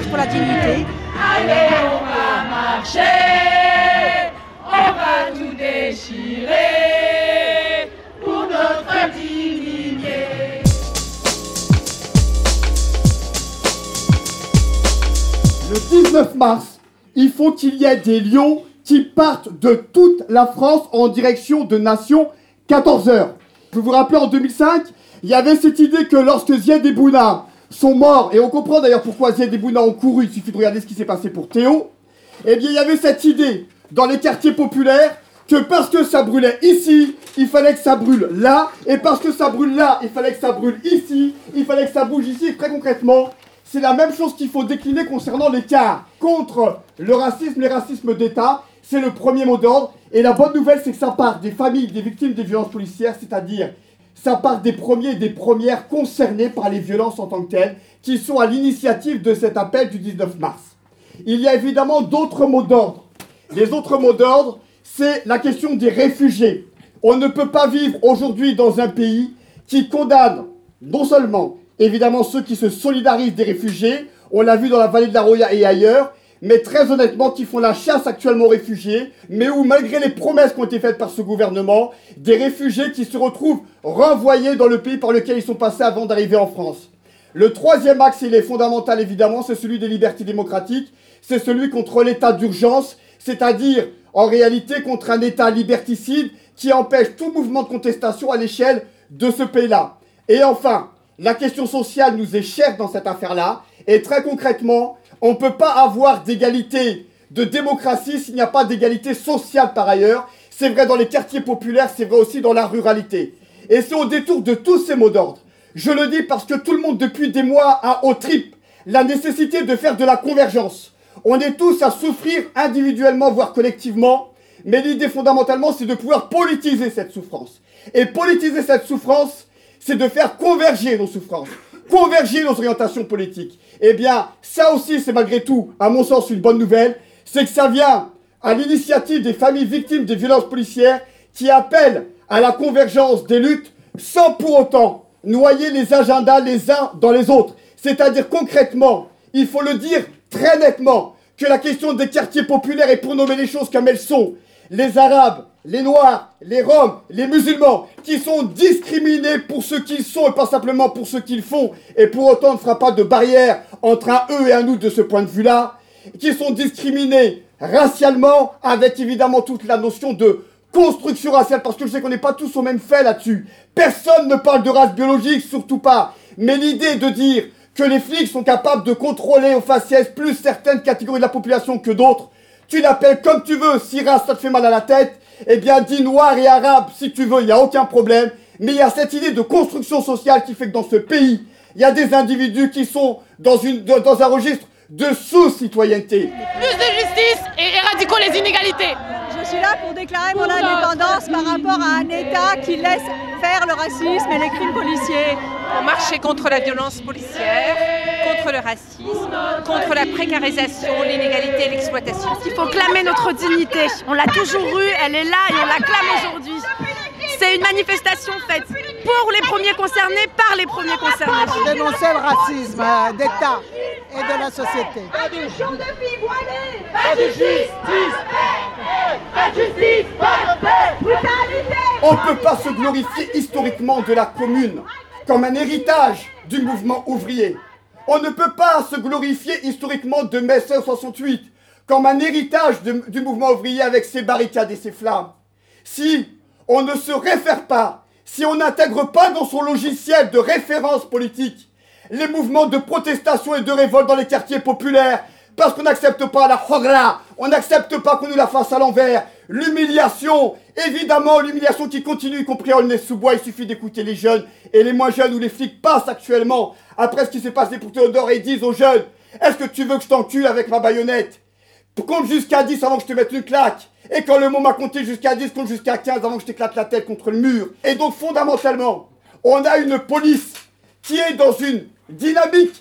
marche pour la dignité. Allez, on va marcher, on va tout déchirer pour notre dignité. Le 19 mars, il faut qu'il y ait des lions qui partent de toute la France en direction de Nation 14 heures. Je vous rappelle en 2005, il y avait cette idée que lorsque Zied et Bouna sont morts, et on comprend d'ailleurs pourquoi Zied et Bouna ont couru, il suffit de regarder ce qui s'est passé pour Théo, eh bien il y avait cette idée dans les quartiers populaires que parce que ça brûlait ici, il fallait que ça brûle là, et parce que ça brûle là, il fallait que ça brûle ici, il fallait que ça bouge ici, et très concrètement, c'est la même chose qu'il faut décliner concernant l'écart contre le racisme, les racismes d'État, c'est le premier mot d'ordre, et la bonne nouvelle c'est que ça part des familles des victimes des violences policières, c'est-à-dire ça part des premiers et des premières concernés par les violences en tant que telles, qui sont à l'initiative de cet appel du 19 mars. Il y a évidemment d'autres mots d'ordre. Les autres mots d'ordre, c'est la question des réfugiés. On ne peut pas vivre aujourd'hui dans un pays qui condamne non seulement évidemment ceux qui se solidarisent des réfugiés, on l'a vu dans la vallée de la Roya et ailleurs, mais très honnêtement qui font la chasse actuellement aux réfugiés, mais où malgré les promesses qui ont été faites par ce gouvernement, des réfugiés qui se retrouvent renvoyés dans le pays par lequel ils sont passés avant d'arriver en France. Le troisième axe, il est fondamental évidemment, c'est celui des libertés démocratiques, c'est celui contre l'état d'urgence, c'est-à-dire en réalité contre un état liberticide qui empêche tout mouvement de contestation à l'échelle de ce pays-là. Et enfin, la question sociale nous est chère dans cette affaire-là, et très concrètement, on ne peut pas avoir d'égalité de démocratie s'il n'y a pas d'égalité sociale par ailleurs. C'est vrai dans les quartiers populaires, c'est vrai aussi dans la ruralité. Et c'est au détour de tous ces mots d'ordre. Je le dis parce que tout le monde depuis des mois a au trip la nécessité de faire de la convergence. On est tous à souffrir individuellement, voire collectivement, mais l'idée fondamentalement, c'est de pouvoir politiser cette souffrance. Et politiser cette souffrance, c'est de faire converger nos souffrances, converger nos orientations politiques. Eh bien, ça aussi, c'est malgré tout, à mon sens, une bonne nouvelle, c'est que ça vient à l'initiative des familles victimes des violences policières qui appellent à la convergence des luttes sans pour autant noyer les agendas les uns dans les autres. C'est-à-dire concrètement, il faut le dire très nettement, que la question des quartiers populaires est pour nommer les choses comme elles sont. Les Arabes, les Noirs, les Roms, les musulmans, qui sont discriminés pour ce qu'ils sont et pas simplement pour ce qu'ils font, et pour autant ne fera pas de barrière entre un eux et un nous de ce point de vue-là, qui sont discriminés racialement, avec évidemment toute la notion de construction raciale, parce que je sais qu'on n'est pas tous au même fait là-dessus. Personne ne parle de race biologique, surtout pas. Mais l'idée de dire que les flics sont capables de contrôler au faciès plus certaines catégories de la population que d'autres, tu l'appelles comme tu veux, si race ça te fait mal à la tête, eh bien, dis noir et arabe si tu veux, il n'y a aucun problème. Mais il y a cette idée de construction sociale qui fait que dans ce pays, il y a des individus qui sont dans, une, dans un registre de sous-citoyenneté. Plus de justice et éradiquons les inégalités. Je suis là pour déclarer mon indépendance par rapport à un État qui laisse faire le racisme et les crimes policiers. Pour marcher contre la violence policière, contre le racisme, contre la précarisation, l'inégalité et l'exploitation. Il faut clamer notre dignité. On l'a toujours eue, elle est là et on la clame aujourd'hui. C'est une manifestation faite pour les premiers concernés, par les premiers concernés. Dénoncer le racisme euh, d'État et de la société. Pas de pas de justice, pas de justice, pas de paix, brutalité. On ne peut pas se glorifier historiquement de la commune comme un héritage du mouvement ouvrier. On ne peut pas se glorifier historiquement de mai 68 comme un héritage du mouvement ouvrier avec ses barricades et ses flammes. Si on ne se réfère pas, si on n'intègre pas dans son logiciel de référence politique les mouvements de protestation et de révolte dans les quartiers populaires, parce qu'on n'accepte pas la khogra, on n'accepte pas qu'on nous la fasse à l'envers, l'humiliation, évidemment l'humiliation qui continue, y compris en sous-bois, il suffit d'écouter les jeunes et les moins jeunes où les flics passent actuellement après ce qui s'est passé pour Théodore et disent aux jeunes, est-ce que tu veux que je t'encule avec ma baïonnette? Compte jusqu'à 10 avant que je te mette une claque. Et quand le mot m'a compté jusqu'à 10, compte jusqu'à 15 avant que je t'éclate la tête contre le mur. Et donc fondamentalement, on a une police qui est dans une dynamique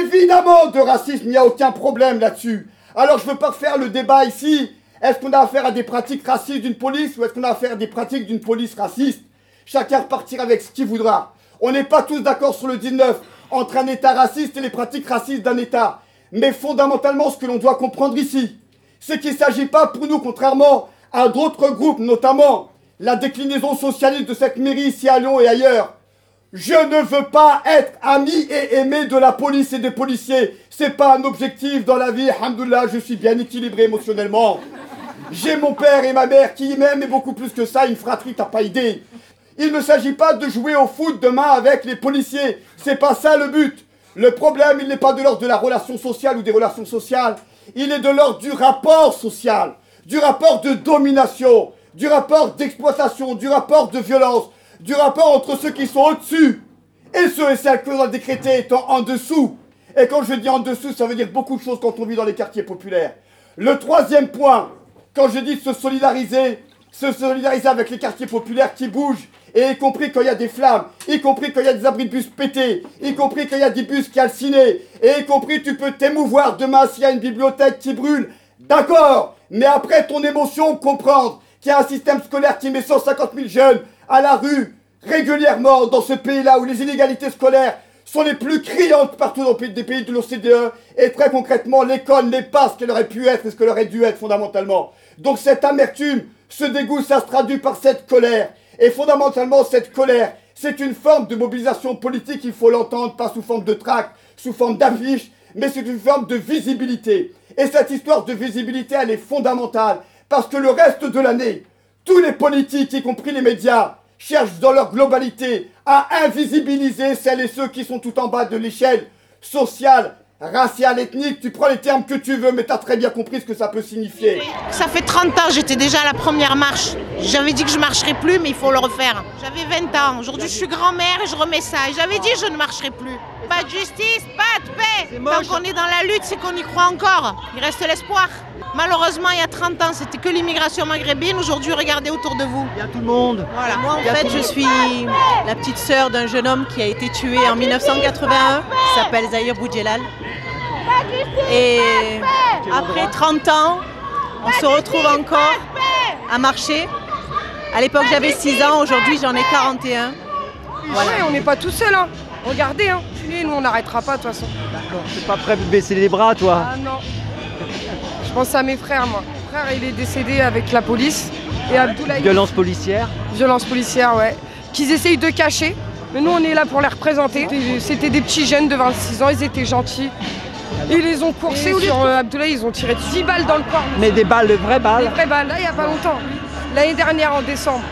évidemment de racisme. Il n'y a aucun problème là-dessus. Alors je veux pas faire le débat ici. Est-ce qu'on a affaire à des pratiques racistes d'une police ou est-ce qu'on a affaire à des pratiques d'une police raciste? Chacun repartira avec ce qu'il voudra. On n'est pas tous d'accord sur le 19. entre un État raciste et les pratiques racistes d'un État. Mais fondamentalement, ce que l'on doit comprendre ici, c'est qu'il ne s'agit pas pour nous, contrairement à d'autres groupes, notamment la déclinaison socialiste de cette mairie ici à Lyon et ailleurs. Je ne veux pas être ami et aimé de la police et des policiers. C'est pas un objectif dans la vie. Alhamdoulilah, je suis bien équilibré émotionnellement. J'ai mon père et ma mère qui m'aiment et beaucoup plus que ça, une fratrie, t'as pas idée. Il ne s'agit pas de jouer au foot demain avec les policiers. C'est pas ça le but. Le problème, il n'est pas de l'ordre de la relation sociale ou des relations sociales. Il est de l'ordre du rapport social, du rapport de domination, du rapport d'exploitation, du rapport de violence, du rapport entre ceux qui sont au-dessus et ceux et celles que l'on a décrétés étant en dessous. Et quand je dis en dessous, ça veut dire beaucoup de choses quand on vit dans les quartiers populaires. Le troisième point, quand je dis se solidariser, se solidariser avec les quartiers populaires qui bougent, et y compris quand il y a des flammes, y compris quand il y a des abris de bus pétés, y compris quand il y a des bus calcinés, et y compris tu peux t'émouvoir demain s'il y a une bibliothèque qui brûle. D'accord, mais après ton émotion, comprendre qu'il y a un système scolaire qui met 150 000 jeunes à la rue régulièrement dans ce pays-là où les inégalités scolaires sont les plus criantes partout dans les pays de l'OCDE et très concrètement l'école n'est pas ce qu'elle aurait pu être et ce qu'elle aurait dû être fondamentalement. Donc cette amertume, ce dégoût, ça se traduit par cette colère. Et fondamentalement cette colère, c'est une forme de mobilisation politique, il faut l'entendre, pas sous forme de tract, sous forme d'affiche, mais c'est une forme de visibilité. Et cette histoire de visibilité, elle est fondamentale, parce que le reste de l'année, tous les politiques, y compris les médias, cherchent dans leur globalité à invisibiliser celles et ceux qui sont tout en bas de l'échelle sociale, raciale, ethnique. Tu prends les termes que tu veux, mais tu as très bien compris ce que ça peut signifier. Ça fait 30 ans, j'étais déjà à la première marche. J'avais dit que je marcherais plus, mais il faut le refaire. J'avais 20 ans. Aujourd'hui, je suis grand-mère et je remets ça. Et j'avais dit que je ne marcherai plus. Pas de justice, pas de paix. Tant qu'on est dans la lutte, c'est qu'on y croit encore. Il reste l'espoir. Malheureusement, il y a 30 ans, c'était que l'immigration maghrébine. Aujourd'hui, regardez autour de vous. Il y a tout le monde. Voilà. Moi, en fait, je suis la petite sœur d'un jeune homme qui a été tué en 1981, qui s'appelle Zahir Boudjelal. Et après 30 ans, on se retrouve encore à marcher. À l'époque, j'avais 6 ans, aujourd'hui, j'en ai 41. Voilà. on n'est pas tout seul. Hein. Regardez, hein. nous, on n'arrêtera pas de toute façon. D'accord, tu pas prêt de baisser les bras, toi Ah non. Je pense à mes frères, moi. Mon frère, il est décédé avec la police. Et Abdoulaye. Violence policière Violence policière, ouais. Qu'ils essayent de cacher. Mais nous, on est là pour les représenter. C'était des petits jeunes de 26 ans, ils étaient gentils. Ils les ont coursés sur euh, Abdoulaye, ils ont tiré 10 balles dans le corps. Mais des balles, de vraies balles Des vraies balles, là, il n'y a pas longtemps. L'année dernière, en décembre.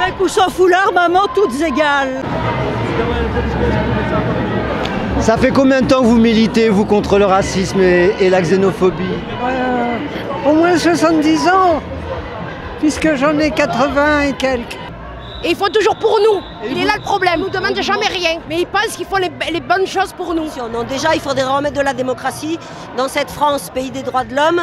Avec ou sans foulard, maman, toutes égales. Ça fait combien de temps que vous militez, vous, contre le racisme et, la xénophobie euh, Au moins 70 ans, puisque j'en ai 80 et quelques. Et ils font toujours pour nous. il est là le problème. Ils nous demandent jamais rien. Mais ils pensent qu'ils font les, bonnes choses pour nous. Non, déjà, il faudrait remettre de la démocratie dans cette France, pays des droits de l'homme,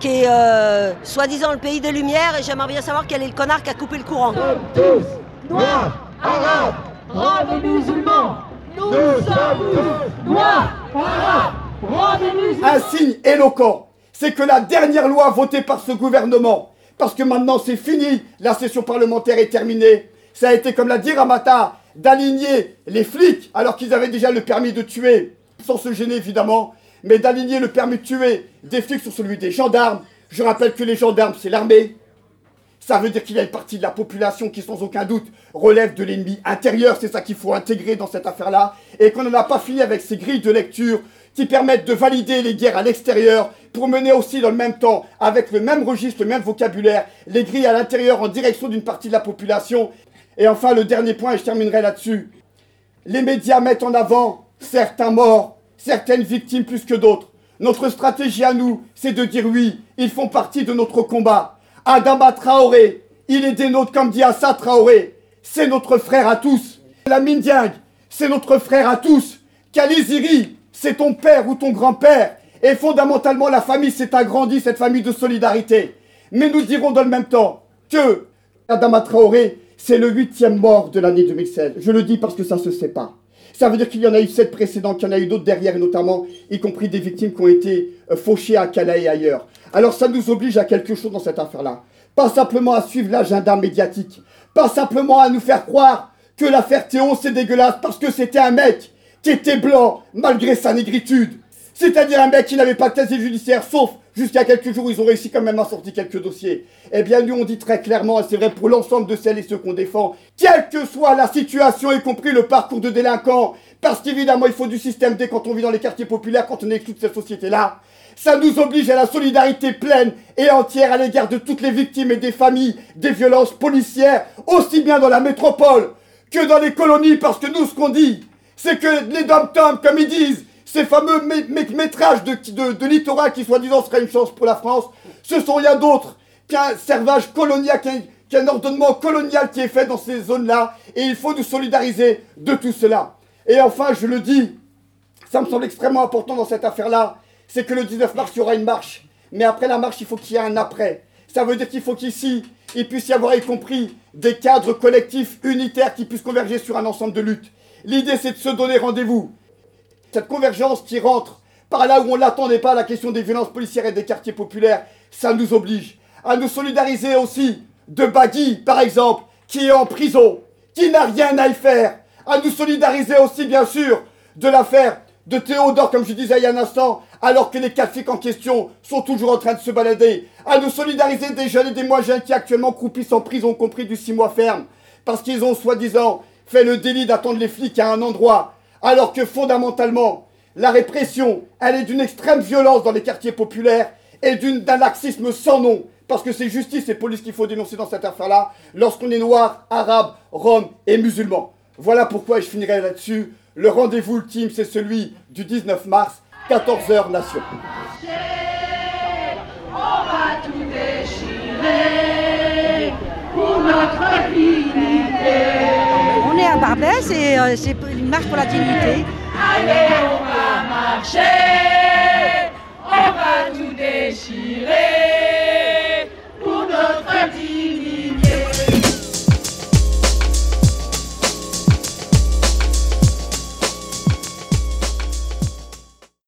qui est euh, soi-disant le pays des Lumières. Et j'aimerais bien savoir quel est le connard qui a coupé le courant. tous, noirs, arabes, et musulmans. Nous sommes noirs, arabes, et musulmans. Un signe éloquent, c'est que la dernière loi votée par ce gouvernement, parce que maintenant c'est fini, la session parlementaire est terminée, ça a été, comme l'a dit Ramata, d'aligner les flics alors qu'ils avaient déjà le permis de tuer, sans se gêner évidemment, mais d'aligner le permis de tuer des flics sur celui des gendarmes. Je rappelle que les gendarmes, c'est l'armée. Ça veut dire qu'il y a une partie de la population qui, sans aucun doute, relève de l'ennemi intérieur. C'est ça qu'il faut intégrer dans cette affaire-là. Et qu'on n'en a pas fini avec ces grilles de lecture qui permettent de valider les guerres à l'extérieur pour mener aussi dans le même temps, avec le même registre, le même vocabulaire, les grilles à l'intérieur en direction d'une partie de la population. Et enfin, le dernier point, et je terminerai là-dessus. Les médias mettent en avant certains morts, certaines victimes plus que d'autres. Notre stratégie à nous, c'est de dire oui, ils font partie de notre combat. Adama Traoré, il est des nôtres comme dit Assa Traoré. C'est notre frère à tous. La Mindiang, c'est notre frère à tous. Kaliziri, c'est ton père ou ton grand-père. Et fondamentalement, la famille s'est agrandie, cette famille de solidarité. Mais nous dirons dans le même temps que Adama Traoré, c'est le huitième mort de l'année 2016. Je le dis parce que ça se sait pas. Ça veut dire qu'il y en a eu sept précédents, qu'il y en a eu d'autres derrière, notamment, y compris des victimes qui ont été euh, fauchées à Calais et ailleurs. Alors ça nous oblige à quelque chose dans cette affaire-là. Pas simplement à suivre l'agenda médiatique, pas simplement à nous faire croire que l'affaire Théon c'est dégueulasse parce que c'était un mec qui était blanc malgré sa négritude. C'est-à-dire un mec qui n'avait pas de casier judiciaire, sauf jusqu'à quelques jours ils ont réussi quand même à sortir quelques dossiers. Eh bien, nous, on dit très clairement, et c'est vrai pour l'ensemble de celles et ceux qu'on défend, quelle que soit la situation, y compris le parcours de délinquant, parce qu'évidemment, il faut du système D quand on vit dans les quartiers populaires, quand on est toute cette société-là. Ça nous oblige à la solidarité pleine et entière à l'égard de toutes les victimes et des familles des violences policières, aussi bien dans la métropole que dans les colonies, parce que nous, ce qu'on dit, c'est que les dom comme ils disent, ces fameux métrages de, littoral qui soi-disant seraient une chance pour la France, ce sont rien d'autre qu'un servage colonial, qu'un ordonnement colonial qui est fait dans ces zones-là, et il faut nous solidariser de tout cela. Et enfin, je le dis, ça me semble extrêmement important dans cette affaire-là, c'est que le 19 mars, il y aura une marche. Mais après la marche, il faut qu'il y ait un après. Ça veut dire qu'il faut qu'ici, il puisse y avoir, y compris, des cadres collectifs unitaires qui puissent converger sur un ensemble de luttes. L'idée, c'est de se donner rendez-vous. Cette convergence qui rentre par là où on l'attendait pas, la question des violences policières et des quartiers populaires, ça nous oblige à nous solidariser aussi de Bagui, par exemple, qui est en prison, qui n'a rien à y faire, à nous solidariser aussi, bien sûr, de l'affaire de Théodore, comme je disais il y a un instant, alors que les quatre en question sont toujours en train de se balader, à nous solidariser des jeunes et des moins jeunes qui actuellement croupissent en prison, compris du six mois ferme, parce qu'ils ont soi-disant fait le délit d'attendre les flics à un endroit, alors que fondamentalement, la répression, elle est d'une extrême violence dans les quartiers populaires et d'un laxisme sans nom, parce que c'est justice et police qu'il faut dénoncer dans cette affaire-là, lorsqu'on est noir, arabe, rome et musulman. Voilà pourquoi je finirai là-dessus. Le rendez-vous ultime, c'est celui du 19 mars, 14h Nation. Est à Barbès et euh, c'est une marche pour la dignité. Allez, on va marcher, on va tout déchirer.